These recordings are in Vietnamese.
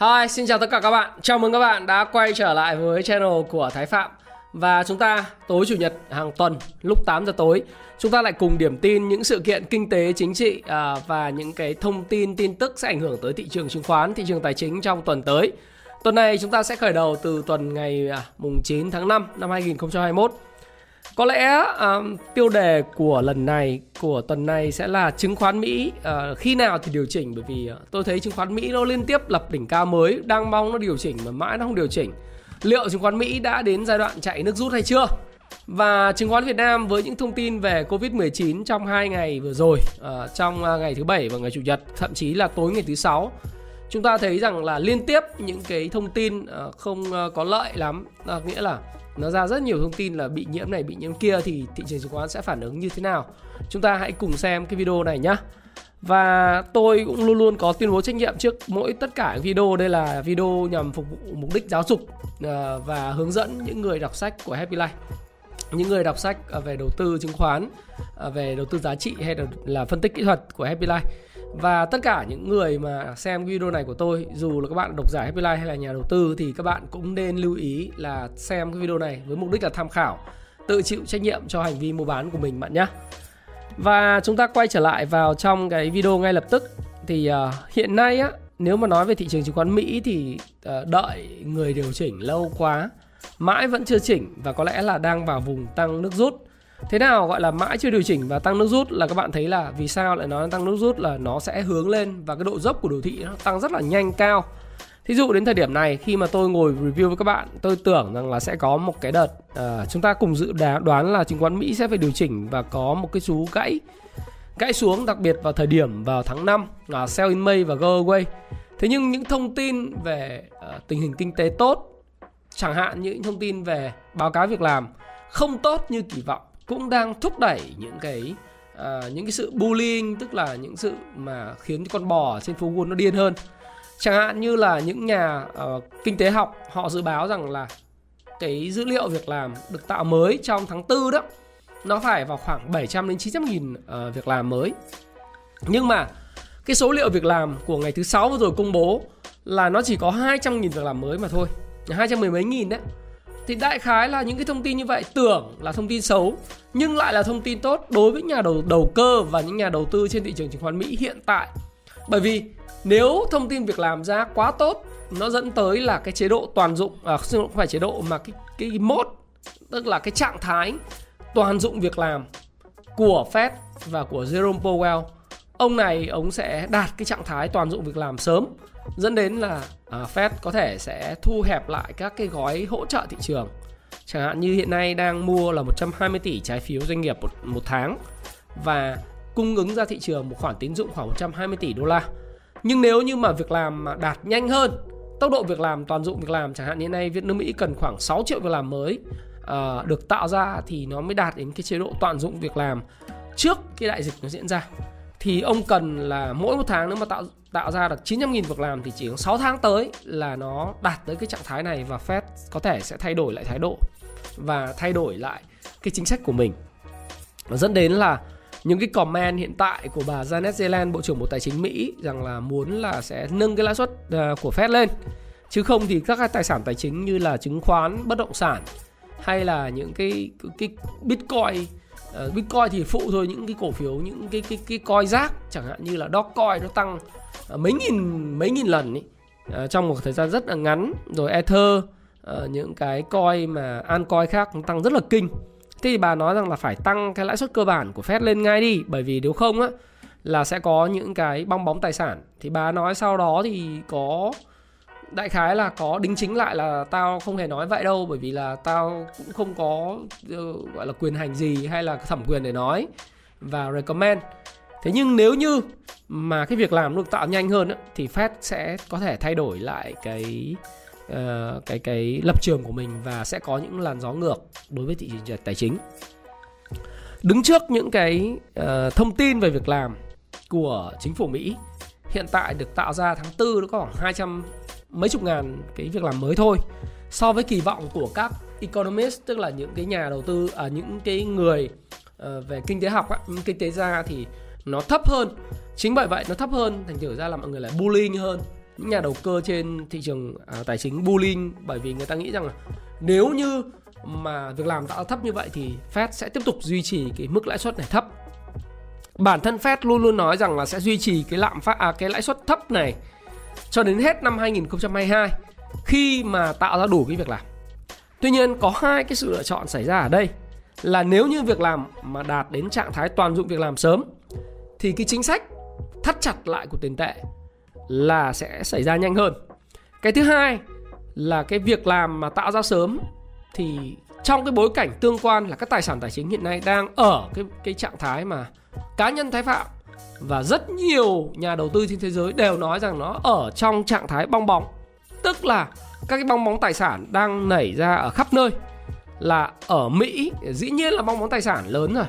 Hi, xin chào tất cả các bạn. Chào mừng các bạn đã quay trở lại với channel của Thái Phạm. Và chúng ta tối chủ nhật hàng tuần lúc 8 giờ tối chúng ta lại cùng điểm tin những sự kiện kinh tế chính trị à, và những cái thông tin tin tức sẽ ảnh hưởng tới thị trường chứng khoán, thị trường tài chính trong tuần tới. Tuần này chúng ta sẽ khởi đầu từ tuần ngày à, mùng 9 tháng 5 năm 2021. Có lẽ um, tiêu đề của lần này của tuần này sẽ là chứng khoán Mỹ uh, khi nào thì điều chỉnh bởi vì uh, tôi thấy chứng khoán Mỹ nó liên tiếp lập đỉnh cao mới đang mong nó điều chỉnh mà mãi nó không điều chỉnh. Liệu chứng khoán Mỹ đã đến giai đoạn chạy nước rút hay chưa? Và chứng khoán Việt Nam với những thông tin về Covid-19 trong hai ngày vừa rồi, uh, trong uh, ngày thứ bảy và ngày chủ nhật, thậm chí là tối ngày thứ sáu, chúng ta thấy rằng là liên tiếp những cái thông tin uh, không uh, có lợi lắm, uh, nghĩa là nó ra rất nhiều thông tin là bị nhiễm này bị nhiễm kia thì thị trường chứng khoán sẽ phản ứng như thế nào. Chúng ta hãy cùng xem cái video này nhé và tôi cũng luôn luôn có tuyên bố trách nhiệm trước mỗi tất cả video. Đây là video nhằm phục vụ mục đích giáo dục ờ, và hướng dẫn những người đọc sách của Happy Life. Những người đọc sách ờ, về đầu tư chứng khoán ờ, về đầu tư giá trị hay là, là phân tích kỹ thuật của Happy Life và tất cả những người mà xem video này của tôi dù là các bạn độc giả Happy Life hay là nhà đầu tư thì các bạn cũng nên lưu ý là xem cái video này với mục đích là tham khảo tự chịu trách nhiệm cho hành vi mua bán của mình bạn nhé và chúng ta quay trở lại vào trong cái video ngay lập tức. Thì uh, hiện nay á nếu mà nói về thị trường chứng khoán Mỹ thì uh, đợi người điều chỉnh lâu quá mãi vẫn chưa chỉnh và có lẽ là đang vào vùng tăng nước rút. Thế nào gọi là mãi chưa điều chỉnh và tăng nước rút là các bạn thấy là vì sao lại nói tăng nước rút là nó sẽ hướng lên và cái độ dốc của đồ thị nó tăng rất là nhanh cao. Thí dụ đến thời điểm này khi mà tôi ngồi review với các bạn, tôi tưởng rằng là sẽ có một cái đợt uh, chúng ta cùng dự đoán là chứng khoán Mỹ sẽ phải điều chỉnh và có một cái chú gãy gãy xuống đặc biệt vào thời điểm vào tháng 5 là sell in May và go away. Thế nhưng những thông tin về uh, tình hình kinh tế tốt chẳng hạn những thông tin về báo cáo việc làm không tốt như kỳ vọng cũng đang thúc đẩy những cái uh, những cái sự bullying tức là những sự mà khiến con bò trên phố Wall nó điên hơn. Chẳng hạn như là những nhà uh, kinh tế học họ dự báo rằng là cái dữ liệu việc làm được tạo mới trong tháng 4 đó nó phải vào khoảng 700 đến 900 nghìn uh, việc làm mới. Nhưng mà cái số liệu việc làm của ngày thứ sáu vừa rồi công bố là nó chỉ có 200 nghìn việc làm mới mà thôi 200 mười mấy nghìn đấy thì đại khái là những cái thông tin như vậy, tưởng là thông tin xấu, nhưng lại là thông tin tốt đối với nhà đầu đầu cơ và những nhà đầu tư trên thị trường chứng khoán Mỹ hiện tại. Bởi vì nếu thông tin việc làm ra quá tốt, nó dẫn tới là cái chế độ toàn dụng à không phải chế độ mà cái cái mode, tức là cái trạng thái toàn dụng việc làm của Fed và của Jerome Powell ông này ông sẽ đạt cái trạng thái toàn dụng việc làm sớm dẫn đến là à, Fed có thể sẽ thu hẹp lại các cái gói hỗ trợ thị trường. Chẳng hạn như hiện nay đang mua là 120 tỷ trái phiếu doanh nghiệp một, một tháng và cung ứng ra thị trường một khoản tín dụng khoảng 120 tỷ đô la. Nhưng nếu như mà việc làm mà đạt nhanh hơn tốc độ việc làm toàn dụng việc làm chẳng hạn như hiện nay Việt Nam Mỹ cần khoảng 6 triệu việc làm mới à, được tạo ra thì nó mới đạt đến cái chế độ toàn dụng việc làm trước cái đại dịch nó diễn ra thì ông cần là mỗi một tháng nếu mà tạo tạo ra được 900 nghìn việc làm thì chỉ 6 tháng tới là nó đạt tới cái trạng thái này và Fed có thể sẽ thay đổi lại thái độ và thay đổi lại cái chính sách của mình. Và dẫn đến là những cái comment hiện tại của bà Janet Yellen, Bộ trưởng Bộ Tài chính Mỹ rằng là muốn là sẽ nâng cái lãi suất ờ, của Fed lên. Chứ không thì các cái tài sản tài chính như là chứng khoán, bất động sản hay là những cái cái Bitcoin uh, Bitcoin thì phụ thôi những cái cổ phiếu những cái cái cái coin rác chẳng hạn như là Dogecoin nó tăng uh, mấy nghìn mấy nghìn lần ý, uh, trong một thời gian rất là ngắn. Rồi Ether uh, những cái coin mà altcoin khác nó tăng rất là kinh. Thế thì bà nói rằng là phải tăng cái lãi suất cơ bản của Fed lên ngay đi bởi vì nếu không á là sẽ có những cái bong bóng tài sản. Thì bà nói sau đó thì có đại khái là có đính chính lại là tao không hề nói vậy đâu bởi vì là tao cũng không có uh, gọi là quyền hành gì hay là thẩm quyền để nói và recommend. Thế nhưng nếu như mà cái việc làm được tạo nhanh hơn thì Fed sẽ có thể thay đổi lại cái uh, cái cái lập trường của mình và sẽ có những làn gió ngược đối với thị trường tài chính. Đứng trước những cái uh, thông tin về việc làm của chính phủ Mỹ hiện tại được tạo ra tháng 4 nó có khoảng 200 mấy chục ngàn cái việc làm mới thôi so với kỳ vọng của các economist tức là những cái nhà đầu tư à, những cái người uh, về kinh tế học á, những kinh tế gia thì nó thấp hơn. Chính bởi vậy nó thấp hơn thành thử ra là mọi người lại bullying hơn. Những nhà đầu cơ trên thị trường à, tài chính bullying bởi vì người ta nghĩ rằng là nếu như mà việc làm đã thấp như vậy thì Fed sẽ tiếp tục duy trì cái mức lãi suất này thấp. Bản thân Fed luôn luôn nói rằng là sẽ duy trì cái lạm phát à, cái lãi suất thấp này cho đến hết năm 2022 khi mà tạo ra đủ cái việc làm. Tuy nhiên, có hai cái sự lựa chọn xảy ra ở đây, là nếu như việc làm mà đạt đến trạng thái toàn dụng việc làm sớm, thì cái chính sách thắt chặt lại của tiền tệ là sẽ xảy ra nhanh hơn. Cái thứ hai là cái việc làm mà tạo ra sớm, thì trong cái bối cảnh tương quan là các tài sản tài chính hiện nay đang ở cái cái trạng thái mà cá nhân thái phạm và rất nhiều nhà đầu tư trên thế giới đều nói rằng nó ở trong trạng thái bong bóng. Tức là các cái bong bóng tài sản đang nảy ra ở khắp nơi. Là ở Mỹ dĩ nhiên là bong bóng tài sản lớn rồi.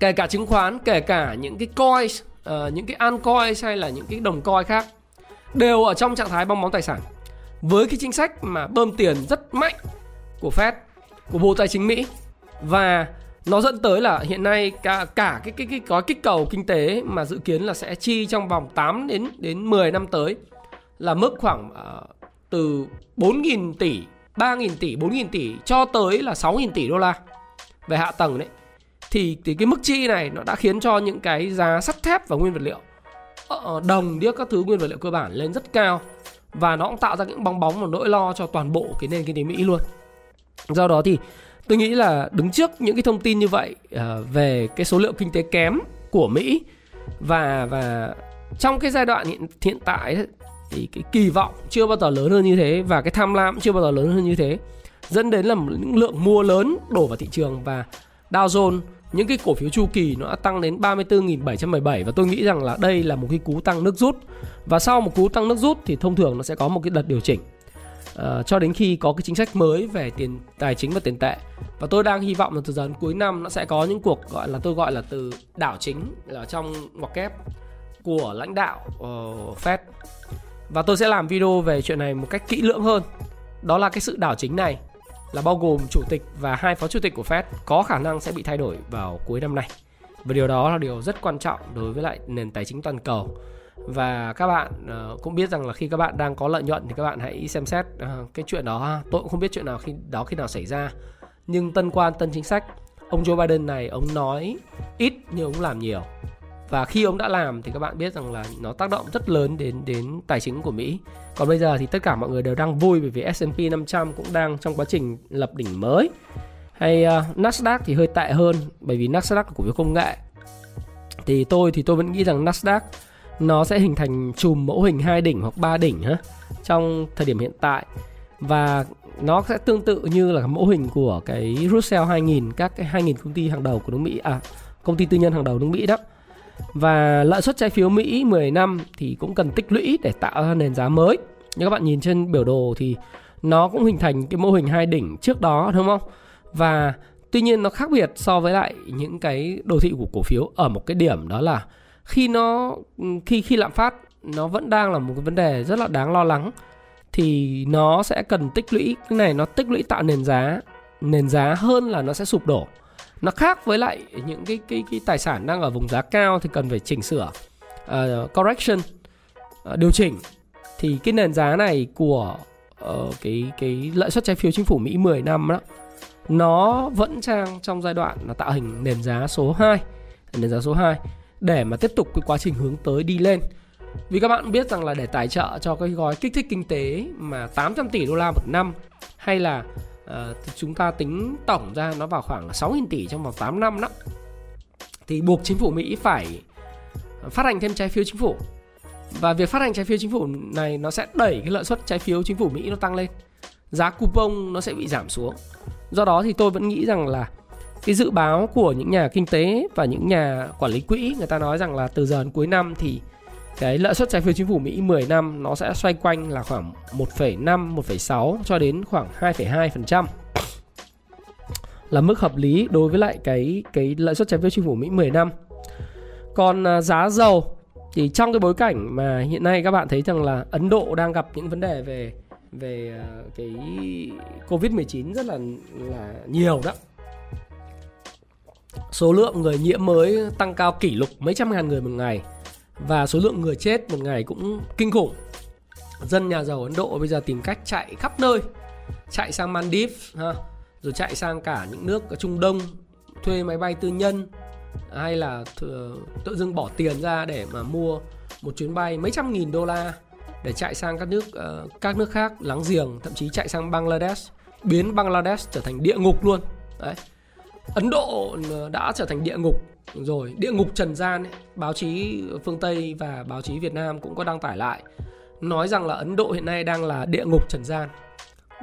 Kể cả chứng khoán kể cả những cái coin uh, ờ, những cái altcoin hay là những cái đồng coin khác đều ở trong trạng thái bong bóng tài sản. Với cái chính sách mà bơm tiền rất mạnh của Fed của Bộ Tài chính Mỹ và nó dẫn tới là hiện nay cả cả cái cái cái gói kích cầu kinh tế mà dự kiến là sẽ chi trong vòng 8 đến đến 10 năm tới là mức khoảng uh, từ 4.000 tỷ, 3.000 tỷ, 4.000 tỷ cho tới là 6.000 tỷ đô la về hạ tầng đấy. Thì thì cái mức chi này nó đã khiến cho những cái giá sắt thép và nguyên vật liệu ờ, ờ, đồng điếc các thứ nguyên vật liệu cơ bản lên rất cao và nó cũng tạo ra những bong bóng và nỗi lo cho toàn bộ cái nền kinh tế Mỹ luôn. Do đó thì tôi nghĩ là đứng trước những cái thông tin như vậy uh, về cái số lượng kinh tế kém của Mỹ và và trong cái giai đoạn hiện, hiện tại thì cái kỳ vọng chưa bao giờ lớn hơn như thế và cái tham lam chưa bao giờ lớn hơn như thế dẫn đến là những lượng mua lớn đổ vào thị trường và Dow Jones những cái cổ phiếu chu kỳ nó đã tăng đến 34.717 và tôi nghĩ rằng là đây là một cái cú tăng nước rút. Và sau một cú tăng nước rút thì thông thường nó sẽ có một cái đợt điều chỉnh uh, cho đến khi có cái chính sách mới về tiền tài chính và tiền tệ. Và tôi đang hy vọng là từ giờ đến cuối năm nó sẽ có những cuộc gọi là tôi gọi là từ đảo chính là trong ngoặc kép của lãnh đạo uh, Fed. Và tôi sẽ làm video về chuyện này một cách kỹ lưỡng hơn. Đó là cái sự đảo chính này là bao gồm chủ tịch và hai phó chủ tịch của Fed có khả năng sẽ bị thay đổi vào cuối năm nay. Và điều đó là điều rất quan trọng đối với lại nền tài chính toàn cầu và các bạn uh, cũng biết rằng là khi các bạn đang có lợi nhuận thì các bạn hãy xem xét uh, cái chuyện đó tôi cũng không biết chuyện nào khi đó khi nào xảy ra nhưng tân quan tân chính sách ông Joe Biden này ông nói ít nhưng ông làm nhiều và khi ông đã làm thì các bạn biết rằng là nó tác động rất lớn đến đến tài chính của Mỹ. Còn bây giờ thì tất cả mọi người đều đang vui bởi vì S&P 500 cũng đang trong quá trình lập đỉnh mới. Hay uh, Nasdaq thì hơi tệ hơn bởi vì Nasdaq là cổ phiếu công nghệ. Thì tôi thì tôi vẫn nghĩ rằng Nasdaq nó sẽ hình thành chùm mẫu hình hai đỉnh hoặc ba đỉnh ha trong thời điểm hiện tại. Và nó sẽ tương tự như là mẫu hình của cái Russell 2000 các cái 2000 công ty hàng đầu của nước Mỹ à công ty tư nhân hàng đầu nước Mỹ đó. Và lợi suất trái phiếu Mỹ 10 năm thì cũng cần tích lũy để tạo ra nền giá mới. Như các bạn nhìn trên biểu đồ thì nó cũng hình thành cái mô hình hai đỉnh trước đó, đúng không? Và tuy nhiên nó khác biệt so với lại những cái đồ thị của cổ phiếu ở một cái điểm đó là khi nó khi khi lạm phát nó vẫn đang là một cái vấn đề rất là đáng lo lắng thì nó sẽ cần tích lũy cái này nó tích lũy tạo nền giá nền giá hơn là nó sẽ sụp đổ. Nó khác với lại những cái cái cái tài sản đang ở vùng giá cao thì cần phải chỉnh sửa uh, correction uh, điều chỉnh. Thì cái nền giá này của uh, cái cái lợi suất trái phiếu chính phủ Mỹ 10 năm đó nó vẫn đang trong giai đoạn là tạo hình nền giá số 2 nền giá số 2 để mà tiếp tục cái quá trình hướng tới đi lên. Vì các bạn biết rằng là để tài trợ cho cái gói kích thích kinh tế mà 800 tỷ đô la một năm hay là uh, chúng ta tính tổng ra nó vào khoảng 6.000 tỷ trong vòng 8 năm đó thì buộc chính phủ Mỹ phải phát hành thêm trái phiếu chính phủ. Và việc phát hành trái phiếu chính phủ này nó sẽ đẩy cái lợi suất trái phiếu chính phủ Mỹ nó tăng lên. Giá coupon nó sẽ bị giảm xuống. Do đó thì tôi vẫn nghĩ rằng là cái dự báo của những nhà kinh tế và những nhà quản lý quỹ người ta nói rằng là từ giờ đến cuối năm thì cái lợi suất trái phiếu chính phủ Mỹ 10 năm nó sẽ xoay quanh là khoảng 1,5, 1,6 cho đến khoảng 2,2% là mức hợp lý đối với lại cái cái lợi suất trái phiếu chính phủ Mỹ 10 năm. Còn à, giá dầu thì trong cái bối cảnh mà hiện nay các bạn thấy rằng là Ấn Độ đang gặp những vấn đề về về à, cái Covid-19 rất là là nhiều đó. Số lượng người nhiễm mới tăng cao kỷ lục mấy trăm ngàn người một ngày. Và số lượng người chết một ngày cũng kinh khủng. Dân nhà giàu Ấn Độ bây giờ tìm cách chạy khắp nơi, chạy sang Maldives ha, rồi chạy sang cả những nước ở Trung Đông thuê máy bay tư nhân hay là tự dưng bỏ tiền ra để mà mua một chuyến bay mấy trăm nghìn đô la để chạy sang các nước uh, các nước khác láng giềng thậm chí chạy sang Bangladesh. Biến Bangladesh trở thành địa ngục luôn. Đấy. Ấn Độ ừ, đã trở thành địa ngục rồi địa ngục trần gian ấy. báo chí phương Tây và báo chí Việt Nam cũng có đăng tải lại nói rằng là Ấn Độ hiện nay đang là địa ngục trần gian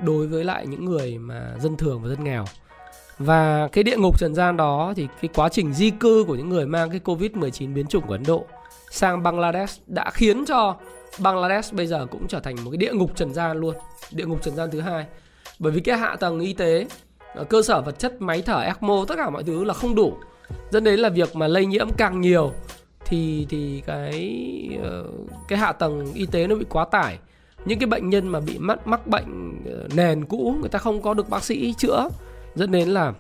đối với lại những người mà dân thường và dân nghèo và cái địa ngục trần gian đó thì cái quá trình di cư của những người mang cái Covid-19 biến chủng của Ấn Độ sang Bangladesh đã khiến cho Bangladesh bây giờ cũng trở thành một cái địa ngục trần gian luôn, địa ngục trần gian thứ hai. Bởi vì cái hạ tầng y tế, Ờ, cơ sở vật chất, máy thở, ECMO tất cả mọi thứ là không đủ. Dẫn đến là việc mà lây nhiễm càng nhiều thì thì cái ờ, cái hạ tầng y tế nó bị quá tải. Những cái bệnh nhân mà bị mắc mắc bệnh ờ, nền cũ người ta không có được bác sĩ chữa dẫn đến là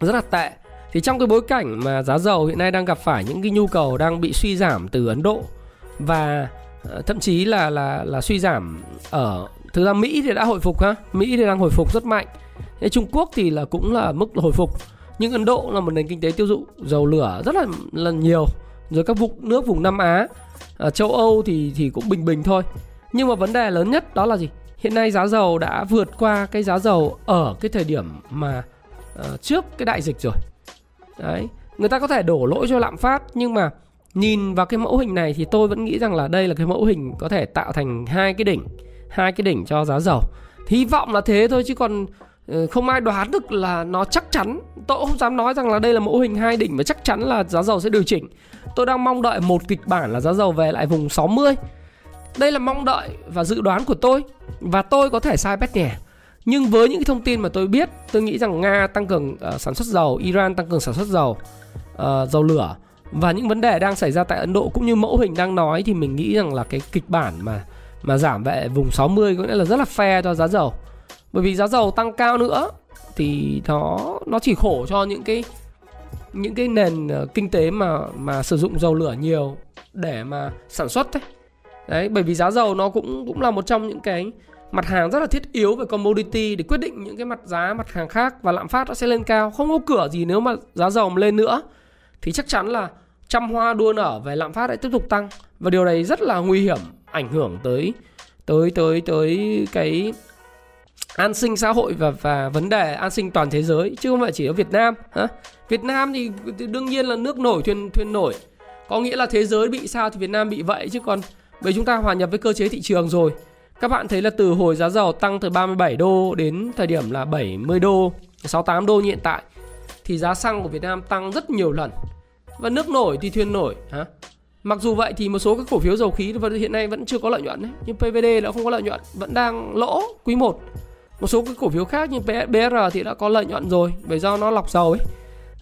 rất là tệ thì trong cái bối cảnh mà giá dầu hiện nay đang gặp phải những cái nhu cầu đang bị suy giảm từ Ấn Độ và thậm chí là là là suy giảm ở thực ra Mỹ thì đã hồi phục ha Mỹ thì đang hồi phục rất mạnh thế Trung Quốc thì là cũng là mức hồi phục. Nhưng Ấn Độ là một nền kinh tế tiêu thụ dầu lửa rất là là nhiều. Rồi các vùng nước vùng Nam Á à, châu Âu thì thì cũng bình bình thôi. Nhưng mà vấn đề lớn nhất đó là gì? Hiện nay giá dầu đã vượt qua cái giá dầu ở cái thời điểm mà uh, trước cái đại dịch rồi. Đấy người ta có thể đổ lỗi cho lạm phát nhưng mà nhìn vào cái mẫu hình này thì tôi vẫn nghĩ rằng là đây là cái mẫu hình có thể tạo thành hai cái đỉnh hai cái đỉnh cho giá dầu. Hy vọng là thế thôi chứ còn Ờ, không ai đoán được là nó chắc chắn tôi cũng không dám nói rằng là đây là mẫu hình hai đỉnh và chắc chắn là giá dầu sẽ điều chỉnh tôi đang mong đợi một kịch bản là giá dầu về lại vùng 60 đây là mong đợi và dự đoán của tôi và tôi có thể sai bét nhẹ. Nhưng với những thông tin mà tôi biết, tôi nghĩ rằng Nga tăng cường uh, sản xuất dầu, Iran tăng cường sản xuất dầu, uh, dầu lửa và những vấn đề đang xảy ra tại Ấn Độ cũng như mẫu hình đang nói thì mình nghĩ rằng là cái kịch bản mà mà giảm về vùng 60 có nghĩa là rất là fair cho giá dầu. Bởi vì giá dầu tăng cao nữa thì nó nó chỉ khổ cho những cái những cái nền ờ, kinh tế mà mà sử dụng dầu lửa nhiều để mà sản xuất đấy đấy, bởi vì giá dầu nó cũng cũng là một trong những cái mặt hàng rất là thiết yếu về commodity để quyết định những cái mặt giá, mặt hàng khác và lạm phát nó sẽ lên cao. Không có cửa gì nếu mà giá dầu mà lên nữa thì chắc chắn là trăm hoa đua nở về lạm phát lại tiếp tục tăng. Và điều này rất là nguy hiểm, ảnh hưởng tới tới tới tới cái an sinh xã hội và và vấn đề an sinh toàn thế giới chứ không phải chỉ ở Việt Nam hả? Việt Nam thì đương nhiên là nước nổi thuyền thuyền nổi có nghĩa là thế giới bị sao thì Việt Nam bị vậy chứ còn bởi chúng ta hòa nhập với cơ chế thị trường rồi. Các bạn thấy là từ hồi giá dầu tăng từ 37 đô đến thời điểm là 70 đô, 68 đô như hiện tại thì giá xăng của Việt Nam tăng rất nhiều lần. Và nước nổi thì thuyền nổi hả? Mặc dù vậy thì một số các cổ phiếu dầu khí hiện nay vẫn chưa có lợi nhuận đấy. Nhưng PVD nó không có lợi nhuận, vẫn đang lỗ quý 1. Một số cái cổ phiếu khác như BR thì đã có lợi nhuận rồi bởi do nó lọc dầu ấy.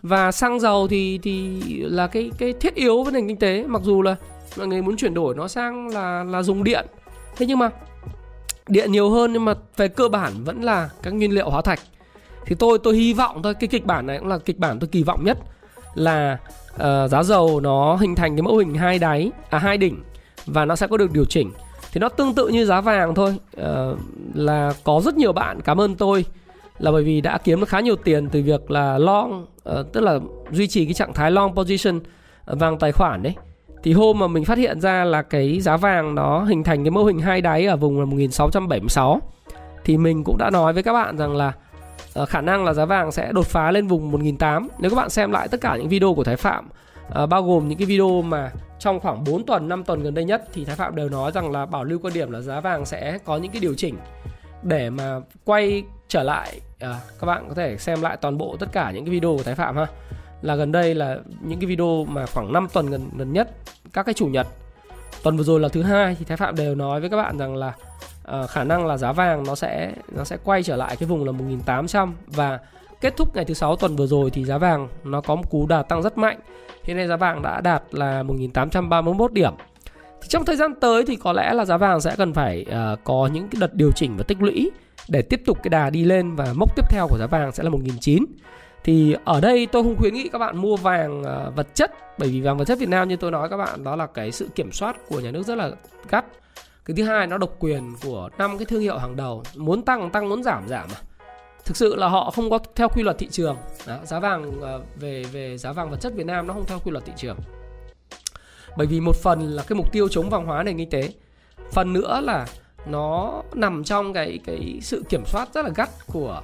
Và xăng dầu thì thì là cái cái thiết yếu với nền kinh tế mặc dù là mọi người muốn chuyển đổi nó sang là là dùng điện. Thế nhưng mà điện nhiều hơn nhưng mà về cơ bản vẫn là các nguyên liệu hóa thạch. Thì tôi tôi hy vọng thôi cái kịch bản này cũng là kịch bản tôi kỳ vọng nhất là uh, giá dầu nó hình thành cái mẫu hình hai đáy à hai đỉnh và nó sẽ có được điều chỉnh thì nó tương tự như giá vàng thôi. Uh, là có rất nhiều bạn cảm ơn tôi là bởi vì đã kiếm được khá nhiều tiền từ việc là long uh, tức là duy trì cái trạng thái long position ờ, vàng tài khoản đấy thì hôm mà mình phát hiện ra là cái giá vàng nó hình thành cái mô hình hai đáy ở vùng là 1676 thì mình cũng đã nói với các bạn rằng là uh, khả năng là giá vàng sẽ đột phá lên vùng 1008 nếu các bạn xem lại tất cả những video của Thái Phạm uh, bao gồm những cái video mà trong khoảng 4 tuần 5 tuần gần đây nhất thì Thái Phạm đều nói rằng là bảo lưu quan điểm là giá vàng sẽ có những cái điều chỉnh. Để mà quay trở lại à, các bạn có thể xem lại toàn bộ tất cả những cái video của Thái Phạm ha. Là gần đây là những cái video mà khoảng 5 tuần gần gần nhất các cái chủ nhật. Tuần vừa rồi là thứ hai thì Thái Phạm đều nói với các bạn rằng là à, khả năng là giá vàng nó sẽ nó sẽ quay trở lại cái vùng là 1800 và kết thúc ngày thứ sáu tuần vừa rồi thì giá vàng nó có một cú đà tăng rất mạnh. Hiện nay giá vàng đã đạt là 1831 điểm. Thì trong thời gian tới thì có lẽ là giá vàng sẽ cần phải uh, có những cái đợt điều chỉnh và tích lũy để tiếp tục cái đà đi lên và mốc tiếp theo của giá vàng sẽ là 1900 thì ở đây tôi không khuyến nghị các bạn mua vàng uh, vật chất bởi vì vàng vật chất Việt Nam như tôi nói các bạn đó là cái sự kiểm soát của nhà nước rất là gắt cái thứ hai nó độc quyền của năm cái thương hiệu hàng đầu muốn tăng tăng muốn giảm giảm mà thực sự là họ không có theo quy luật thị trường đó, giá vàng ờ, về về giá vàng vật chất Việt Nam nó không theo quy luật thị trường bởi vì một phần là cái mục tiêu chống vàng hóa nền kinh tế phần nữa là nó nằm trong cái cái sự kiểm soát rất là gắt của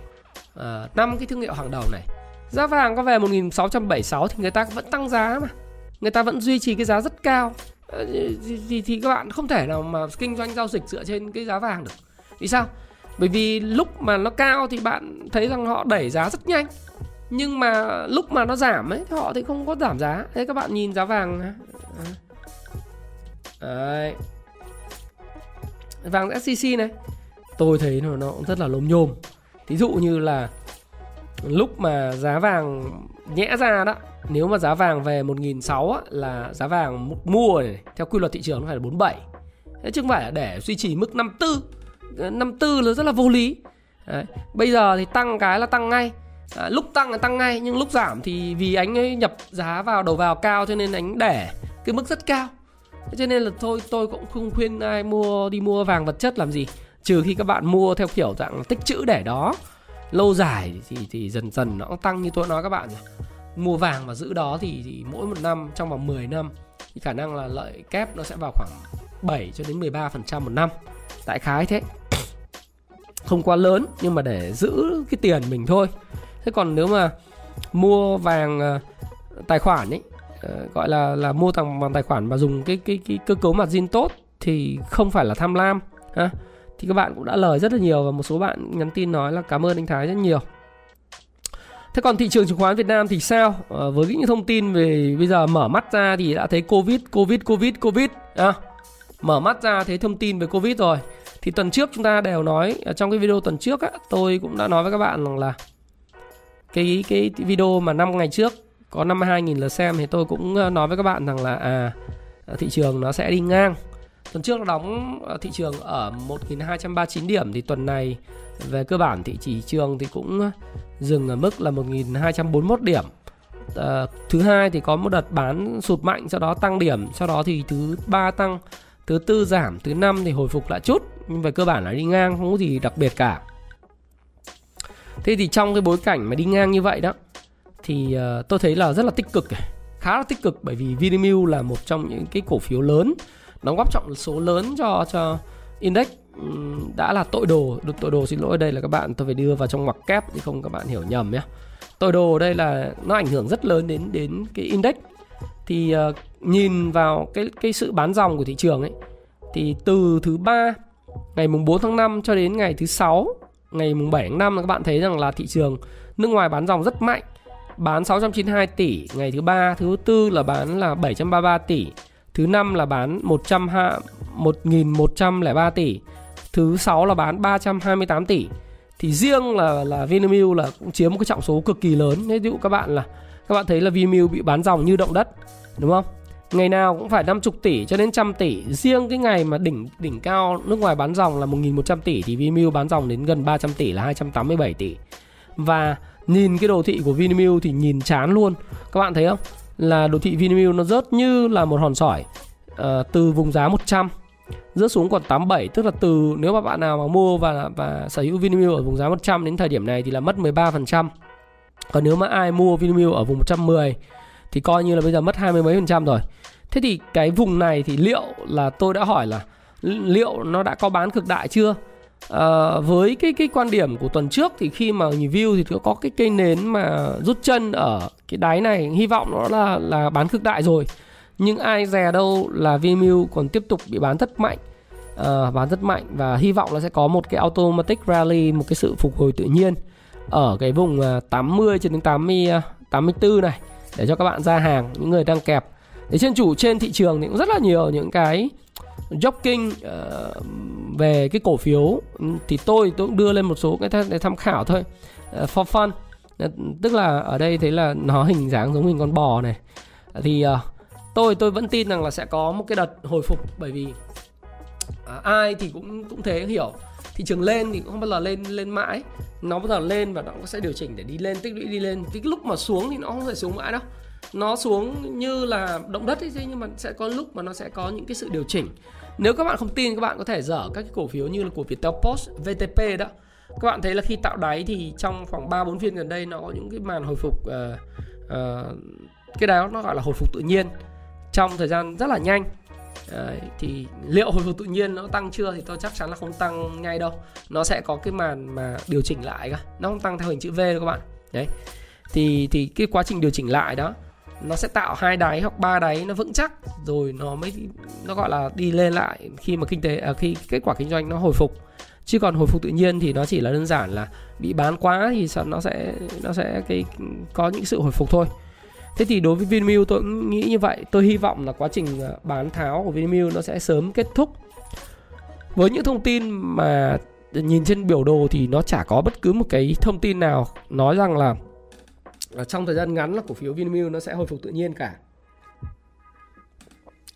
ờ, năm uh, cái thương hiệu hàng đầu này Giá vàng có về 1676 thì người ta vẫn tăng giá mà. Người ta vẫn duy trì cái giá rất cao. Ờ, thì, thì, thì các bạn không thể nào mà kinh doanh giao dịch dựa trên cái giá vàng được. Vì sao? Bởi vì lúc mà nó cao thì bạn thấy rằng họ đẩy giá rất nhanh. Nhưng mà lúc mà nó giảm ấy thì họ thì không có giảm giá. Thế các bạn nhìn giá vàng Đấy. Vàng SCC này Tôi thấy nó, nó cũng rất là lốm nhôm Thí dụ như là lúc mà giá vàng nhẽ ra đó nếu mà giá vàng về 1.600 á, là giá vàng mua này, theo quy luật thị trường nó phải là 47 thế chứ không phải là để duy trì mức 54 54 là rất là vô lý. Đấy. bây giờ thì tăng cái là tăng ngay. À, lúc tăng là tăng ngay nhưng lúc giảm thì vì anh ấy nhập giá vào đầu vào cao cho nên anh để cái mức rất cao. Cho nên là thôi tôi cũng không khuyên ai mua đi mua vàng vật chất làm gì. Trừ khi các bạn mua theo kiểu dạng tích chữ để đó. Lâu dài thì thì dần dần nó cũng tăng như tôi nói các bạn mua vàng và giữ đó thì, thì mỗi một năm trong vòng 10 năm thì khả năng là lợi kép nó sẽ vào khoảng 7 cho đến 13% một năm. Đại khái thế không quá lớn nhưng mà để giữ cái tiền mình thôi thế còn nếu mà mua vàng ờ, tài khoản ấy ờ, gọi là là mua bằng bằng tài khoản mà dùng cái cái cái cơ cấu mặt zin tốt thì không phải là tham lam ha thì các bạn cũng đã lời rất là nhiều và một số bạn nhắn tin nói là cảm ơn anh Thái rất nhiều. Thế còn thị trường chứng khoán Việt Nam thì sao? À, với những thông tin về bây giờ mở mắt ra thì đã thấy Covid, Covid, Covid, Covid. À, mở mắt ra thấy thông tin về Covid rồi. Thì tuần trước chúng ta đều nói trong cái video tuần trước á, tôi cũng đã nói với các bạn rằng là cái cái video mà năm ngày trước có 52.000 lượt xem thì tôi cũng ờ, nói với các bạn rằng là à thị trường nó sẽ đi ngang Tuần trước nó đóng thị trường ở 1.239 điểm thì tuần này về cơ bản thị chỉ trường thì cũng dừng ở mức là 1.241 điểm. À, thứ hai thì có một đợt bán sụt mạnh sau đó tăng điểm, sau đó thì thứ ba tăng, thứ tư giảm, thứ năm thì hồi phục lại chút nhưng về cơ bản là đi ngang không có gì đặc biệt cả. Thế thì trong cái bối cảnh mà đi ngang như vậy đó thì uh, tôi thấy là rất là tích cực khá là tích cực bởi vì Vinamilk là một trong những cái cổ phiếu lớn đóng góp trọng số lớn cho cho index. Đã là tội đồ. Được tội đồ xin lỗi đây là các bạn tôi phải đưa vào trong ngoặc kép chứ không các bạn hiểu nhầm nhé tội đồ đây là nó ảnh hưởng rất lớn đến đến cái index. Thì uh, nhìn vào cái cái sự bán dòng của thị trường ấy thì từ thứ ba ngày mùng 4 tháng 5 cho đến ngày thứ sáu ngày mùng 7 tháng 5 là các bạn thấy rằng là thị trường nước ngoài bán dòng rất mạnh bán 692 tỷ ngày thứ ba thứ tư là bán là 733 tỷ Thứ năm là bán 100 1.103 tỷ. Thứ sáu là bán 328 tỷ. Thì riêng là là Vinamilk là cũng chiếm một cái trọng số cực kỳ lớn. Ví dụ các bạn là các bạn thấy là Vinamilk bị bán dòng như động đất, đúng không? Ngày nào cũng phải 50 tỷ cho đến trăm tỷ. Riêng cái ngày mà đỉnh đỉnh cao nước ngoài bán dòng là 1.100 tỷ thì Vinamilk bán dòng đến gần 300 tỷ là 287 tỷ. Và nhìn cái đồ thị của Vinamilk thì nhìn chán luôn. Các bạn thấy không? là đồ thị Vinamilk nó rớt như là một hòn sỏi uh, từ vùng giá 100 rớt xuống còn 87 tức là từ nếu mà bạn nào mà mua và và sở hữu Vinamilk ở vùng giá 100 đến thời điểm này thì là mất 13%. Còn nếu mà ai mua Vinamilk ở vùng 110 thì coi như là bây giờ mất hai mươi mấy phần trăm rồi. Thế thì cái vùng này thì liệu là tôi đã hỏi là liệu nó đã có bán cực đại chưa? À, với cái cái quan điểm của tuần trước thì khi mà review thì có cái cây nến mà rút chân ở cái đáy này hy vọng nó là là bán cực đại rồi. Nhưng ai dè đâu là Vimeo còn tiếp tục bị bán rất mạnh. À, bán rất mạnh và hy vọng là sẽ có một cái automatic rally một cái sự phục hồi tự nhiên ở cái vùng à, 80 cho đến 80 84 à, này để cho các bạn ra hàng những người đang kẹp để trên chủ trên thị trường thì cũng rất là nhiều những cái jogging uh, ờ, về cái cổ phiếu. Ừ, thì tôi tôi cũng đưa lên một số cái để tham khảo thôi. Uh, for fun. Uh, tức là ở đây thấy là nó hình dáng giống hình con bò này. Thì uh, tôi tôi vẫn tin rằng là sẽ có một cái đợt hồi phục bởi vì uh, ai thì cũng cũng thế hiểu. Thị trường lên thì cũng không bao giờ lên lên mãi. Nó bao giờ lên và nó cũng sẽ điều chỉnh để đi lên. Tích lũy đi lên. Cái lúc mà xuống thì nó không thể xuống mãi đâu nó xuống như là động đất ấy nhưng mà sẽ có lúc mà nó sẽ có những cái sự điều chỉnh. Nếu các bạn không tin các bạn có thể dở các cái cổ phiếu như là của Viettel Post VTP đó. Các bạn thấy là khi tạo đáy thì trong khoảng 3 4 phiên gần đây nó có những cái màn hồi phục uh, uh, cái đó nó gọi là hồi phục tự nhiên trong thời gian rất là nhanh. Đấy, thì liệu hồi phục tự nhiên nó tăng chưa thì tôi chắc chắn là không tăng ngay đâu. Nó sẽ có cái màn mà điều chỉnh lại cả nó không tăng theo hình chữ V đâu các bạn. Đấy thì thì cái quá trình điều chỉnh lại đó nó sẽ tạo hai đáy hoặc ba đáy nó vững chắc rồi nó mới nó gọi là đi lên lại khi mà kinh tế à, khi kết quả kinh doanh nó hồi phục. Chứ còn hồi phục tự nhiên thì nó chỉ là đơn giản là bị bán quá thì nó sẽ nó sẽ cái có những sự hồi phục thôi. Thế thì đối với vinmilk tôi cũng nghĩ như vậy. Tôi hy vọng là quá trình à, bán tháo của vinmilk nó sẽ sớm kết thúc. Với những thông tin mà nhìn trên biểu đồ thì nó chả có bất cứ một cái thông tin nào nói rằng là trong thời gian ngắn là cổ phiếu Vinamilk nó sẽ hồi phục tự nhiên cả.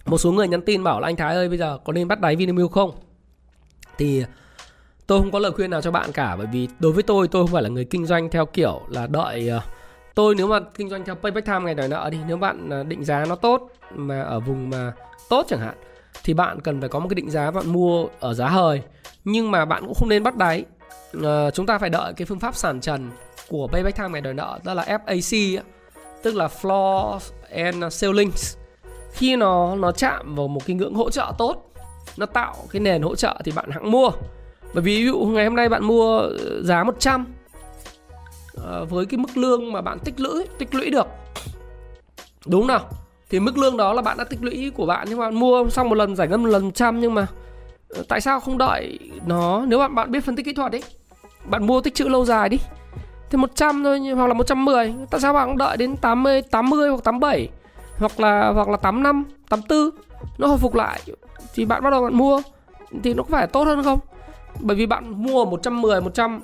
Một số người nhắn tin bảo là anh Thái ơi bây giờ có nên bắt đáy Vinamilk không? Thì tôi không có lời khuyên nào cho bạn cả bởi vì đối với tôi tôi không phải là người kinh doanh theo kiểu là đợi ờ, tôi nếu mà kinh doanh theo payback time ngày đòi nợ thì nếu bạn ờ, định giá nó tốt mà ở vùng mà tốt chẳng hạn thì bạn cần phải có một cái định giá bạn mua ở giá hời nhưng mà bạn cũng không nên bắt đáy. À, chúng ta phải đợi cái phương pháp sàn trần của payback time ngày đòi nợ đó là FAC tức là floor and ceilings. Khi nó nó chạm vào một cái ngưỡng hỗ trợ tốt, nó tạo cái nền hỗ trợ thì bạn hãng mua. Bởi vì ví dụ ngày hôm nay bạn mua ờ, giá 100 ờ, với cái mức lương mà bạn tích lũy tích lũy được. Đúng nào? Thì mức lương đó là bạn đã tích lũy của bạn, nhưng mà bạn mua xong một lần, giải ngân một lần trăm, nhưng mà ờ, tại sao không đợi nó? Nếu bạn bạn biết phân tích kỹ thuật ấy, bạn mua tích trữ lâu dài đi thì 100 thôi hoặc là 110 tại sao bạn không đợi đến 80 80 hoặc 87 hoặc là hoặc là 85 84 nó hồi phục lại thì bạn bắt đầu bạn mua. Thì nó có phải tốt hơn không? Bởi vì bạn mua 110 100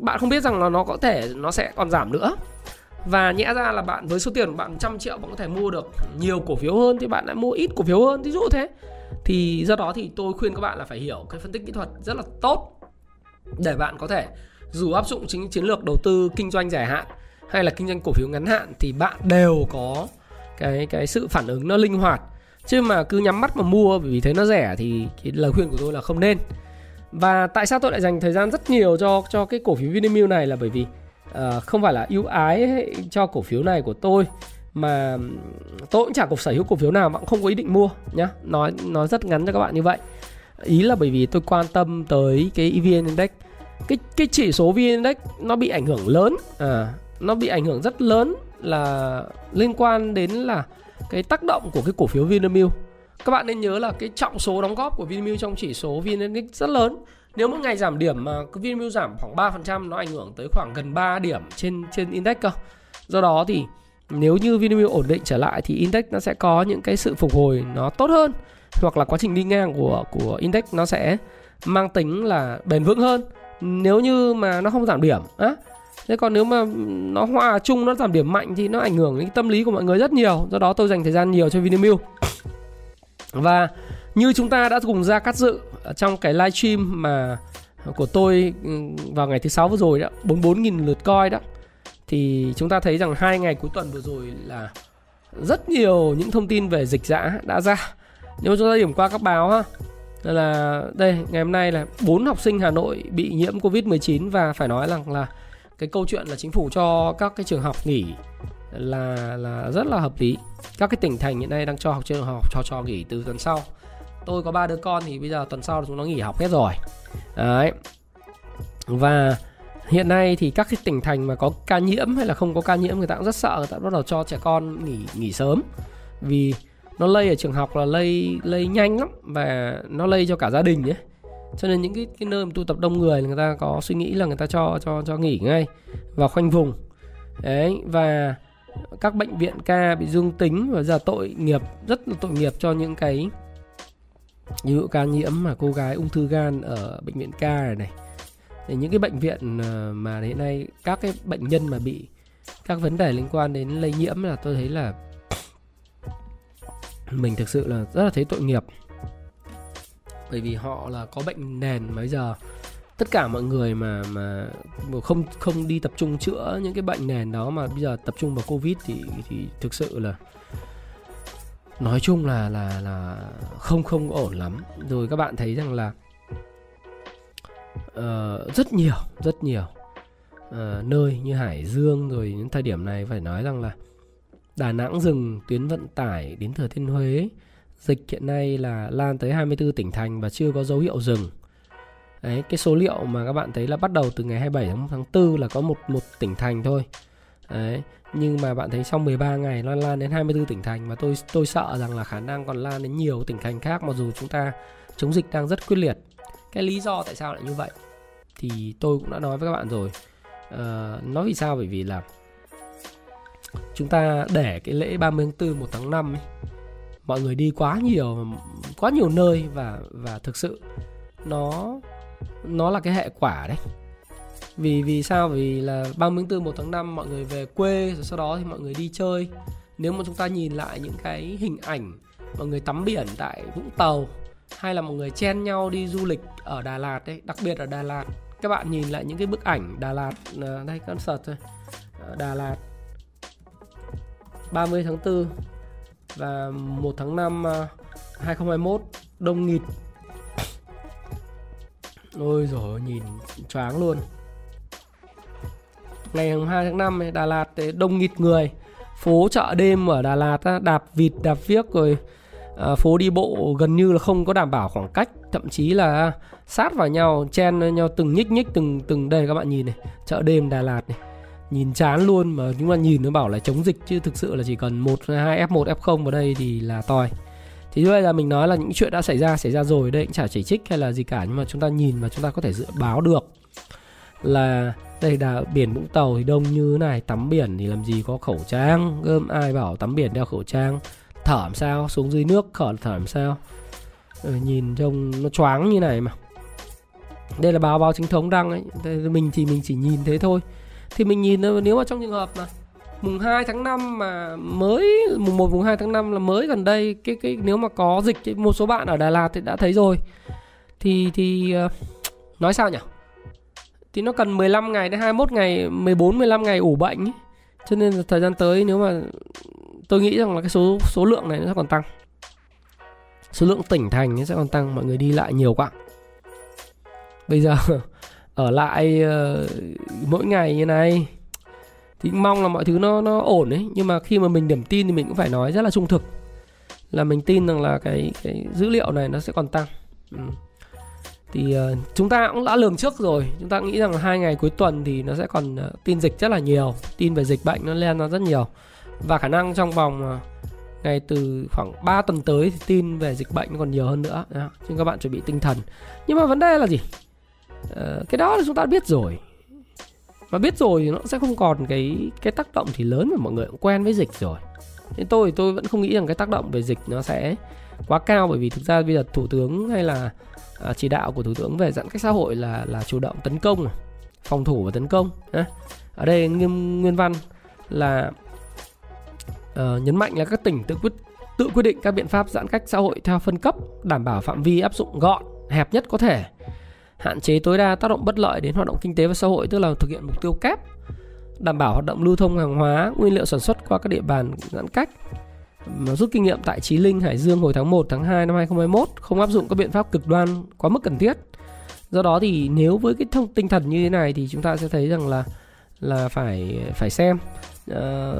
bạn không biết rằng là nó có thể, nó sẽ còn giảm nữa. Và nhẽ ra là bạn với số tiền của bạn trăm triệu bạn có thể mua được nhiều cổ phiếu hơn thì bạn lại mua ít cổ phiếu hơn. Ví dụ thế. Thì do đó thì tôi khuyên các bạn là phải hiểu cái phân tích kỹ thuật rất là tốt để bạn có thể dù áp dụng chính chiến lược đầu tư kinh doanh dài hạn hay là kinh doanh cổ phiếu ngắn hạn thì bạn đều có cái cái sự phản ứng nó linh hoạt. Chứ mà cứ nhắm mắt mà mua vì thấy nó rẻ thì cái lời khuyên của tôi là không nên. Và tại sao tôi lại dành thời gian rất nhiều cho cho cái cổ phiếu Vinamilk này là bởi vì uh, không phải là ưu ái cho cổ phiếu này của tôi mà tôi cũng chả cục sở hữu cổ phiếu nào mà cũng không có ý định mua nhá. Nói nói rất ngắn cho các bạn như vậy. Ý là bởi vì tôi quan tâm tới cái EVN Index cái cái chỉ số VN Index nó bị ảnh hưởng lớn à nó bị ảnh hưởng rất lớn là liên quan đến là cái tác động của cái cổ phiếu Vinamilk các bạn nên nhớ là cái trọng số đóng góp của Vinamilk trong chỉ số VN Index rất lớn nếu mỗi ngày giảm điểm mà Vinamilk giảm khoảng 3% nó ảnh hưởng tới khoảng gần 3 điểm trên trên index cơ. Do đó thì nếu như Vinamilk ổn định trở lại thì index nó sẽ có những cái sự phục hồi nó tốt hơn, hoặc là quá trình đi ngang của của index nó sẽ mang tính là bền vững hơn. Nếu như mà nó không giảm điểm, á, Thế còn nếu mà nó hòa chung, nó giảm điểm mạnh thì nó ảnh hưởng đến tâm lý của mọi người rất nhiều. Do đó tôi dành thời gian nhiều cho Vinamilk. Và như chúng ta đã cùng ra cắt dự trong cái live stream mà của tôi ừ, vào ngày thứ sáu vừa rồi đó 44.000 lượt coi đó, thì chúng ta thấy rằng hai ngày cuối tuần vừa rồi là rất nhiều những thông tin về dịch dã đã ra nếu chúng ta điểm qua các báo ha là, đây, ngày hôm nay là bốn học sinh Hà Nội bị nhiễm Covid-19 và phải nói rằng là cái câu chuyện là chính phủ cho các cái trường học nghỉ là là rất là hợp lý. Các cái tỉnh thành hiện nay đang cho học trường học, cho cho nghỉ từ tuần sau. Tôi có ba đứa con thì bây giờ tuần sau chúng nó nghỉ học hết rồi. Đấy. Và hiện nay thì các cái tỉnh thành mà có ca nhiễm hay là không có ca nhiễm, người ta cũng rất sợ, người ta bắt đầu cho trẻ con nghỉ nghỉ sớm. Vì nó lây ở trường học là lây lây nhanh lắm và nó lây cho cả gia đình ấy. Cho nên những cái cái nơi mà tụ tập đông người người ta có suy nghĩ là người ta cho cho cho nghỉ ngay và khoanh vùng. Đấy, và các bệnh viện ca bị dương tính và giờ tội nghiệp, rất là tội nghiệp cho những cái như ca nhiễm mà cô gái ung thư gan ở bệnh viện ca này này. Thì những cái bệnh viện ờ, mà hiện nay các cái bệnh nhân mà bị các vấn đề liên quan đến lây nhiễm là tôi thấy là mình thực sự là rất là thấy tội nghiệp. Bởi vì họ là có bệnh nền mà bây giờ tất cả mọi người mà mà không không đi tập trung chữa những cái bệnh nền đó mà bây giờ tập trung vào covid thì thì thực sự là nói chung là là là không không ổn lắm. Rồi các bạn thấy rằng là uh, rất nhiều rất nhiều uh, nơi như Hải Dương rồi những thời điểm này phải nói rằng là Đà Nẵng dừng tuyến vận tải đến Thừa Thiên Huế dịch hiện nay là lan tới 24 tỉnh thành và chưa có dấu hiệu dừng Đấy, cái số liệu mà các bạn thấy là bắt đầu từ ngày 27 tháng 4 là có một một tỉnh thành thôi. Đấy, nhưng mà bạn thấy sau 13 ngày nó lan đến 24 tỉnh thành mà tôi tôi sợ rằng là khả năng còn lan đến nhiều tỉnh thành khác mặc dù chúng ta chống dịch đang rất quyết liệt. Cái lý do tại sao lại như vậy thì tôi cũng đã nói với các bạn rồi. Uh, nói vì sao bởi vì là chúng ta để cái lễ 30 tháng 4 1 tháng 5 ấy, mọi người đi quá nhiều quá nhiều nơi và và thực sự nó nó là cái hệ quả đấy. Vì vì sao? Vì là 30 tháng 4 1 tháng 5 mọi người về quê, rồi sau đó thì mọi người đi chơi. Nếu mà chúng ta nhìn lại những cái hình ảnh mọi người tắm biển tại Vũng Tàu, hay là mọi người chen nhau đi du lịch ở Đà Lạt đấy đặc biệt ở Đà Lạt. Các bạn nhìn lại những cái bức ảnh Đà Lạt ờ, đây con sợt thôi ờ, Đà Lạt 30 tháng 4 và 1 tháng 5 2021 à, đông nghịt. Ôi rồi nhìn choáng luôn. Ngày 2 tháng 5 Đà Lạt đông nghịt người. Phố chợ đêm ở Đà Lạt đạp vịt đạp viếc rồi à, Phố đi bộ gần như là không có đảm bảo khoảng cách. Thậm chí là sát vào nhau chen nhau từng nhích nhích từng từng đây các bạn nhìn này chợ đêm Đà Lạt này nhìn chán luôn mà chúng ta nhìn nó bảo là chống dịch chứ thực sự là chỉ cần một hai f 1 f 0 vào đây thì là toi. Thì bây giờ mình nói là những chuyện đã xảy ra xảy ra rồi đây cũng chả chỉ trích hay là gì cả nhưng mà chúng ta nhìn và chúng ta có thể dự báo được là đây là biển Vũng Tàu thì đông như thế này tắm biển thì làm gì có khẩu trang gơm ai bảo tắm biển đeo khẩu trang thở làm sao xuống dưới nước thở thở làm sao. Ừ, nhìn trông nó choáng như này mà. Đây là báo báo chính thống đăng ấy mình thì mình chỉ nhìn thế thôi thì mình nhìn nếu mà trong trường hợp mà mùng 2 tháng 5 mà mới mùng 1 mùng 2 tháng 5 là mới gần đây cái cái nếu mà có dịch thì một số bạn ở Đà Lạt thì đã thấy rồi. Thì thì ờ, nói sao nhỉ? Thì nó cần 15 ngày đến 21 ngày, 14 15 ngày ủ bệnh ấy. Cho nên là thời gian tới nếu mà tôi nghĩ rằng là cái số số lượng này nó sẽ còn tăng. Số lượng tỉnh thành nó sẽ còn tăng, mọi người đi lại nhiều quá. Bây giờ ở lại uh, mỗi ngày như này. Thì mong là mọi thứ nó nó ổn đấy nhưng mà khi mà mình điểm tin thì mình cũng phải nói rất là trung thực. Là mình tin rằng là cái cái dữ liệu này nó sẽ còn tăng. Ừ. thì uh, chúng ta cũng đã lường trước rồi. Chúng ta nghĩ rằng là hai ngày cuối tuần thì nó sẽ còn uh, tin dịch rất là nhiều. Tin về dịch bệnh nó lên ra rất nhiều. Và khả năng trong vòng uh, ngày từ khoảng 3 tuần tới thì tin về dịch bệnh còn nhiều hơn nữa. Đó. nhưng các bạn chuẩn bị tinh thần. Nhưng mà vấn đề là gì? Uh, cái đó là chúng ta biết rồi. Và biết rồi thì nó sẽ không còn cái cái tác động thì lớn mà mọi người cũng quen với dịch rồi. Nên tôi tôi vẫn không nghĩ rằng cái tác động về dịch nó sẽ quá cao bởi vì thực ra bây giờ thủ tướng hay là à, chỉ đạo của thủ tướng về giãn cách xã hội là là chủ động tấn công phòng thủ và tấn công ở đây nguyên nguyên văn là uh, nhấn mạnh là các tỉnh tự quyết tự quyết định các biện pháp giãn cách xã hội theo phân cấp đảm bảo phạm vi áp dụng gọn hẹp nhất có thể hạn chế tối đa tác động bất lợi đến hoạt động kinh tế và xã hội tức là thực hiện mục tiêu kép đảm bảo hoạt động lưu thông hàng hóa nguyên liệu sản xuất qua các địa bàn giãn cách mà rút kinh nghiệm tại Chí Linh, Hải Dương hồi tháng 1, tháng 2 năm 2021 không áp dụng các biện pháp cực đoan quá mức cần thiết. Do đó thì nếu với cái thông tinh thần như thế này thì chúng ta sẽ thấy rằng là là phải phải xem. À,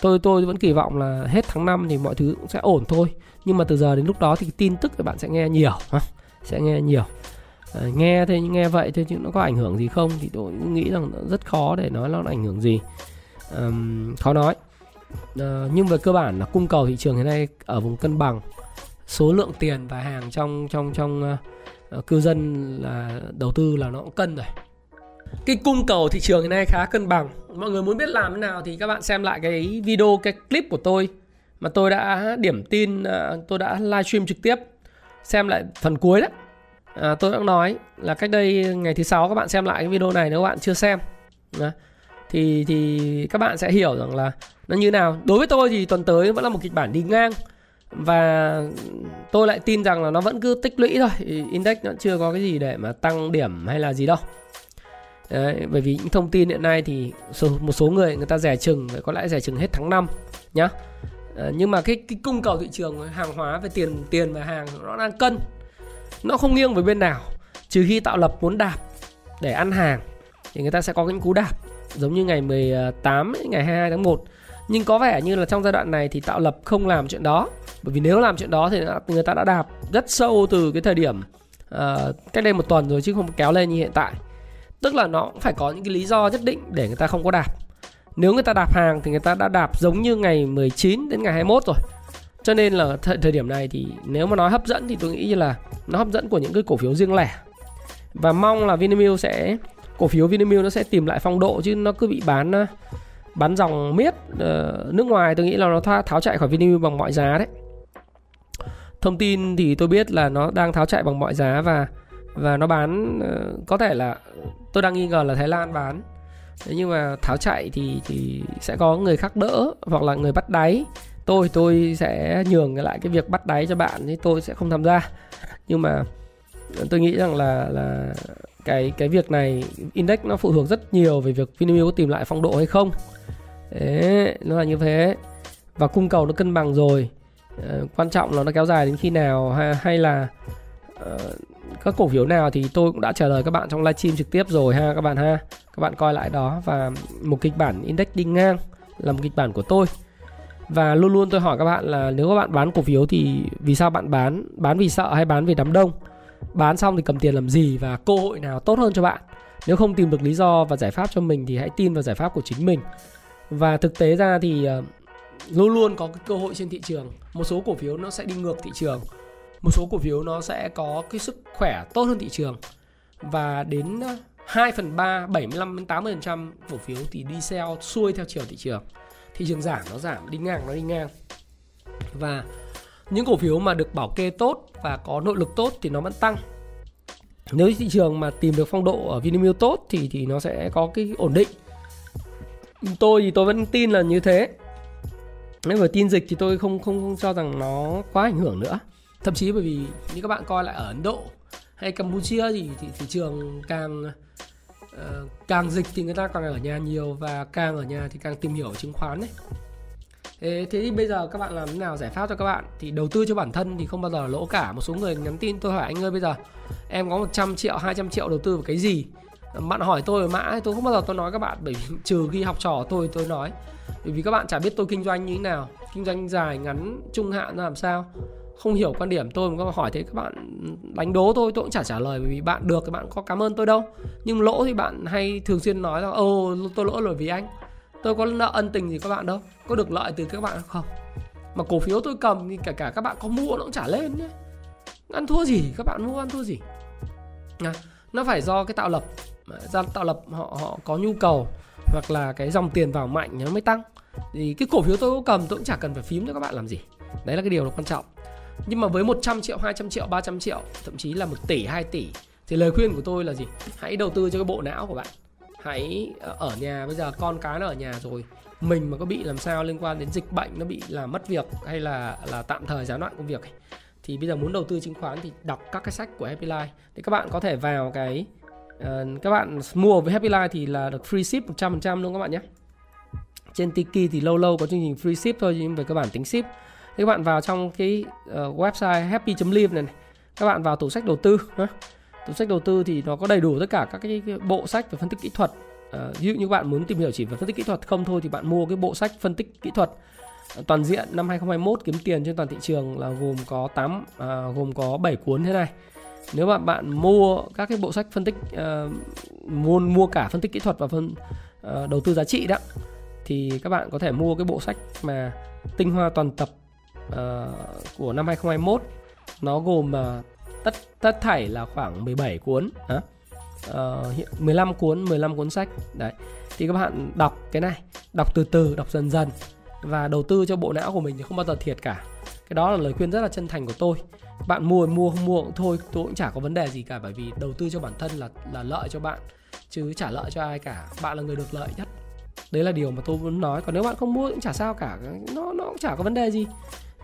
tôi tôi vẫn kỳ vọng là hết tháng 5 thì mọi thứ cũng sẽ ổn thôi. Nhưng mà từ giờ đến lúc đó thì tin tức các bạn sẽ nghe nhiều, ha? sẽ nghe nhiều. Ờ, nghe thế nghe vậy thôi chứ nó có ảnh hưởng gì không thì tôi nghĩ rằng rất khó để nói nó ảnh hưởng gì. Um, khó nói. Uh, nhưng về cơ bản là cung cầu thị trường hiện nay ở vùng cân bằng số lượng tiền và hàng trong trong trong uh, cư dân là đầu tư là nó cũng cân rồi. Cái cung cầu thị trường hiện nay khá cân bằng. Mọi người muốn biết làm thế nào thì các bạn xem lại cái video cái clip của tôi mà tôi đã điểm tin uh, tôi đã livestream trực tiếp. Xem lại phần cuối đấy à, tôi đã nói là cách đây ngày thứ sáu các bạn xem lại cái video này nếu các bạn chưa xem. À, thì thì các bạn sẽ hiểu rằng là nó như nào. Đối với tôi thì tuần tới vẫn là một kịch bản đi ngang và tôi lại tin rằng là nó vẫn cứ tích lũy thôi. Index nó chưa có cái gì để mà tăng điểm hay là gì đâu. Đấy, bởi vì những thông tin hiện nay thì một số người người ta rẻ chừng có lẽ rẻ chừng hết tháng 5 nhá. À, nhưng mà cái, cái cung cầu thị trường hàng hóa về tiền tiền và hàng nó đang cân nó không nghiêng về bên nào trừ khi tạo lập muốn đạp để ăn hàng thì người ta sẽ có những cú đạp giống như ngày 18 ngày 22 tháng 1 nhưng có vẻ như là trong giai đoạn này thì tạo lập không làm chuyện đó bởi vì nếu làm chuyện đó thì người ta đã đạp rất sâu từ cái thời điểm uh, cách đây một tuần rồi chứ không kéo lên như hiện tại. Tức là nó cũng phải có những cái lý do nhất định để người ta không có đạp. Nếu người ta đạp hàng thì người ta đã đạp giống như ngày 19 đến ngày 21 rồi cho nên là thời, thời điểm này thì nếu mà nói hấp dẫn thì tôi nghĩ là nó hấp dẫn của những cái cổ phiếu riêng lẻ. Và mong là Vinamilk sẽ cổ phiếu Vinamilk nó sẽ tìm lại phong độ chứ nó cứ bị bán ờ, bán dòng miết uh, nước ngoài. Tôi nghĩ là nó tháo, tháo chạy khỏi Vinamilk bằng mọi giá đấy. Thông tin thì tôi biết là nó đang tháo chạy bằng mọi giá và và nó bán uh, có thể là tôi đang nghi ngờ là Thái Lan bán. Thế nhưng mà tháo chạy thì thì sẽ có người khác đỡ hoặc là người bắt đáy tôi tôi sẽ nhường lại cái việc bắt đáy cho bạn thì tôi sẽ không tham gia. Nhưng mà tôi nghĩ rằng là là cái cái việc này index nó phụ thuộc rất nhiều về việc Vinamilk có tìm lại phong độ hay không. Đấy, nó là như thế. Và cung cầu nó cân bằng rồi. Ờ, quan trọng là nó kéo dài đến khi nào hay, hay là uh, các cổ phiếu nào thì tôi cũng đã trả lời các bạn trong livestream trực tiếp rồi ha các bạn ha. Các bạn coi lại đó và một kịch bản index đi ngang là một kịch bản của tôi và luôn luôn tôi hỏi các bạn là nếu các bạn bán cổ phiếu thì vì sao bạn bán? Bán vì sợ hay bán vì đám đông? Bán xong thì cầm tiền làm gì và cơ hội nào tốt hơn cho bạn? Nếu không tìm được lý do và giải pháp cho mình thì hãy tin vào giải pháp của chính mình. Và thực tế ra thì ờ, luôn luôn có cái cơ hội trên thị trường. Một số cổ phiếu nó sẽ đi ngược thị trường. Một số cổ phiếu nó sẽ có cái sức khỏe tốt hơn thị trường. Và đến ờ, 2 phần 3, 75 đến 80% cổ phiếu thì đi sell xuôi theo chiều thị trường. Thị trường giảm nó giảm, đi ngang nó đi ngang. Và những cổ phiếu mà được bảo kê tốt và có nội lực tốt thì nó vẫn tăng. Nếu thị trường mà tìm được phong độ ở Vinamilk tốt thì thì nó sẽ có cái ổn định. Tôi thì tôi vẫn tin là như thế. Nếu mà tin dịch thì tôi không không, không cho rằng nó quá ảnh hưởng nữa thậm chí bởi vì như các bạn coi lại ở Ấn Độ hay Campuchia thì, thì thị trường càng uh, càng dịch thì người ta càng ở nhà nhiều và càng ở nhà thì càng tìm hiểu chứng khoán đấy Thế, thì bây giờ các bạn làm thế nào giải pháp cho các bạn? Thì đầu tư cho bản thân thì không bao giờ lỗ cả. Một số người nhắn tin tôi hỏi anh ơi bây giờ em có 100 triệu 200 triệu đầu tư vào cái gì? Bạn hỏi tôi mã tôi không bao giờ tôi nói các bạn bởi vì trừ khi học trò tôi tôi nói. Bởi vì các bạn chả biết tôi kinh doanh như thế nào. Kinh doanh dài ngắn trung hạn làm sao không hiểu quan điểm tôi mà hỏi thế các bạn đánh đố tôi tôi cũng chả trả lời bởi vì bạn được thì bạn có cảm ơn tôi đâu. Nhưng lỗ thì bạn hay thường xuyên nói là ô tôi lỗ rồi vì anh. Tôi có nợ ân tình gì các bạn đâu? Có được lợi từ các bạn không? Mà cổ phiếu tôi cầm thì cả cả các bạn có mua nó cũng trả lên nhé ăn thua gì? Các bạn mua ăn thua gì? À, nó phải do cái tạo lập. Ra tạo lập họ họ có nhu cầu hoặc là cái dòng tiền vào mạnh nó mới tăng. Thì cái cổ phiếu tôi có cầm tôi cũng chả cần phải phím cho các bạn làm gì. Đấy là cái điều quan trọng nhưng mà với 100 triệu, 200 triệu, 300 triệu, thậm chí là 1 tỷ, 2 tỷ thì lời khuyên của tôi là gì? Hãy đầu tư cho cái bộ não của bạn. Hãy ờ, ở nhà. Bây giờ con cái nó ở nhà rồi. Mình mà có bị làm sao liên quan đến dịch bệnh nó bị làm mất việc hay là là tạm thời gián đoạn công việc ấy, thì bây giờ muốn đầu tư chứng khoán thì đọc các cái sách của Happy Life. Thì các bạn có thể vào cái uh, các bạn mua với Happy Life thì là được free ship 100% luôn các bạn nhé. Trên Tiki thì lâu lâu có chương trình free ship thôi nhưng về cơ bản tính ship các bạn vào trong cái uh, website happy.live này, này các bạn vào tủ sách đầu tư nhé. tủ sách đầu tư thì nó có đầy đủ tất cả các cái, cái bộ sách về phân tích kỹ thuật uh, ví dụ như bạn muốn tìm hiểu chỉ về phân tích kỹ thuật không thôi thì bạn mua cái bộ sách phân tích kỹ thuật ờ, toàn diện năm 2021 kiếm tiền trên toàn thị trường là gồm có 8 uh, à, gồm có 7 cuốn thế này nếu mà bạn mua các cái bộ sách phân tích uh, mua mua cả phân tích kỹ thuật và phân uh, đầu tư giá trị đó thì các bạn có thể mua cái bộ sách mà tinh hoa toàn tập uh, của năm 2021 nó gồm uh, tất tất thảy là khoảng 17 cuốn hả? Ờ, uh, 15 cuốn 15 cuốn sách. Đấy. Thì các bạn đọc cái này đọc từ từ đọc dần dần. Và đầu tư cho bộ não của mình thì không bao giờ thiệt cả. Cái đó là lời khuyên rất là chân thành của tôi. Bạn mua mua không mua cũng thôi tôi cũng chả có vấn đề gì cả bởi vì đầu tư cho bản thân là là lợi cho bạn chứ trả lợi cho ai cả. Bạn là người được lợi nhất. Đấy là điều mà tôi muốn nói. Còn nếu bạn không mua cũng chả sao cả. Nó nó cũng chả có vấn đề gì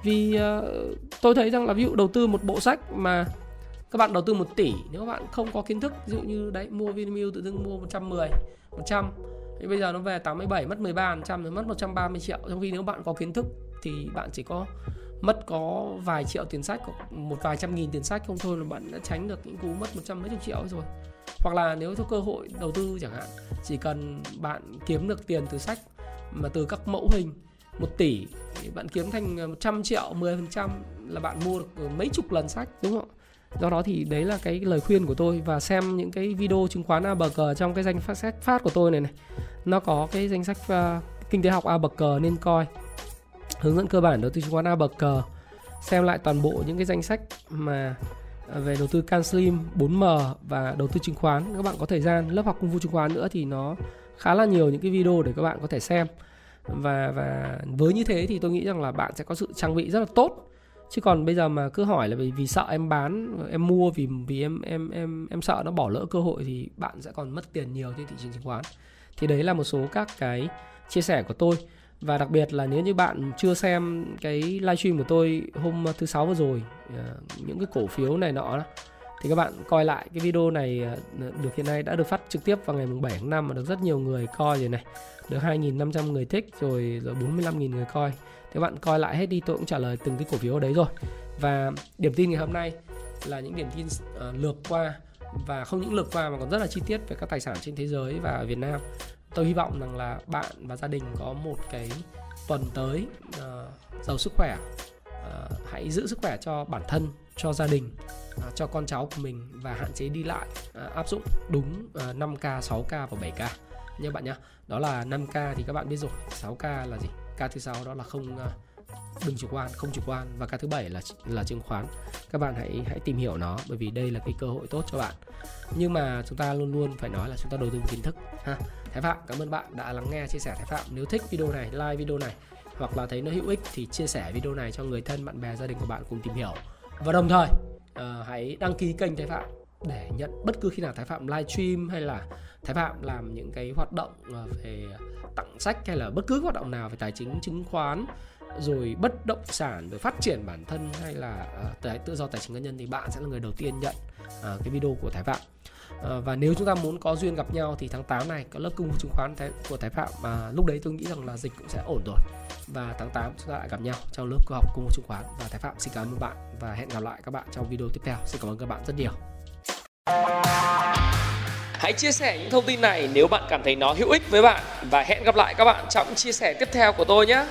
vì uh, tôi thấy rằng là ví dụ đầu tư một bộ sách mà các bạn đầu tư 1 tỷ nếu các bạn không có kiến thức ví dụ như đấy mua Vinamilk tự dưng mua 110 100 thì bây giờ nó về 87 mất 13 trăm rồi mất 130 triệu. Trong khi nếu bạn có kiến thức thì bạn chỉ có mất có vài triệu tiền sách một vài trăm nghìn tiền sách không thôi là bạn đã tránh được những cú mất một trăm mấy chục triệu rồi. Hoặc là nếu có cơ hội đầu tư chẳng hạn chỉ cần bạn kiếm được tiền từ sách mà từ các mẫu hình 1 tỷ bạn kiếm thành ờ, 100 triệu 10% là bạn mua được ờ, mấy chục lần sách đúng không do đó thì đấy là cái lời khuyên của tôi và xem những cái video chứng khoán A bờ cờ trong cái danh sách phát của tôi này này. Nó có cái danh sách uh, kinh tế học A bậc cờ nên coi. Hướng dẫn cơ bản đầu tư chứng khoán A bậc cờ xem lại toàn bộ những cái danh sách mà về đầu tư CanSlim 4M và đầu tư chứng khoán. Các bạn có thời gian lớp học công phu chứng khoán nữa thì nó khá là nhiều những cái video để các bạn có thể xem và và với như thế thì tôi nghĩ rằng là bạn sẽ có sự trang bị rất là tốt. Chứ còn bây giờ mà cứ hỏi là vì vì sợ em bán, em mua vì vì em em em em sợ nó bỏ lỡ cơ hội thì bạn sẽ còn mất tiền nhiều trên thị trường chứng khoán. Thì đấy là một số các cái chia sẻ của tôi. Và đặc biệt là nếu như bạn chưa xem cái livestream của tôi hôm thứ sáu vừa rồi ờ, những cái cổ phiếu này nọ đó thì các bạn coi lại cái video này à, được hiện nay đã được phát trực tiếp vào ngày 7 tháng 5 và được rất nhiều người coi rồi này. Được 2.500 người thích rồi rồi 45.000 người coi. Thì bạn coi lại hết đi tôi cũng trả lời từng cái cổ phiếu ở đấy rồi. Và điểm tin ngày hôm nay là những điểm tin uh, lược qua và không những lược qua mà còn rất là chi tiết về các tài sản trên thế giới và ở Việt Nam. Tôi hy vọng rằng là bạn và gia đình có một cái tuần tới uh, giàu sức khỏe uh, hãy giữ sức khỏe cho bản thân cho gia đình à, cho con cháu của mình và hạn chế đi lại à, áp dụng đúng à, 5k 6k và 7k nha bạn nhé đó là 5k thì các bạn biết rồi 6k là gì? K thứ sáu đó là không à, đừng chủ quan không chủ quan. Và cái thứ bảy là là chứng khoán. Các bạn hãy hãy tìm hiểu nó bởi vì đây là cái cơ hội tốt cho bạn. Nhưng mà chúng ta luôn luôn phải nói là chúng ta đầu tư kiến thức ha. Thái Phạm cảm ơn bạn đã lắng nghe chia sẻ Thái Phạm. Nếu thích video này like video này hoặc là thấy nó hữu ích thì chia sẻ video này cho người thân bạn bè gia đình của bạn cùng tìm hiểu và đồng thời uh, hãy đăng ký kênh Thái Phạm để nhận bất cứ khi nào Thái Phạm livestream hay là Thái Phạm làm những cái hoạt động ờ, về tặng sách hay là bất cứ hoạt động nào về tài chính chứng khoán rồi bất động sản rồi phát triển bản thân hay là uh, tự do tài chính cá nhân thì bạn sẽ là người đầu tiên nhận uh, cái video của Thái Phạm. Uh, và nếu chúng ta muốn có duyên gặp nhau thì tháng 8 này có lớp cung chứng khoán của Thái Phạm mà lúc đấy tôi nghĩ rằng là dịch cũng sẽ ổn rồi và tháng 8 chúng ta lại gặp nhau trong lớp cơ học công chứng khoán. Và Thái Phạm xin cảm ơn bạn và hẹn gặp lại các bạn trong video tiếp theo. Xin cảm ơn các bạn rất nhiều. Hãy chia sẻ những thông tin này nếu bạn cảm thấy nó hữu ích với bạn. Và hẹn gặp lại các bạn trong chia sẻ tiếp theo của tôi nhé.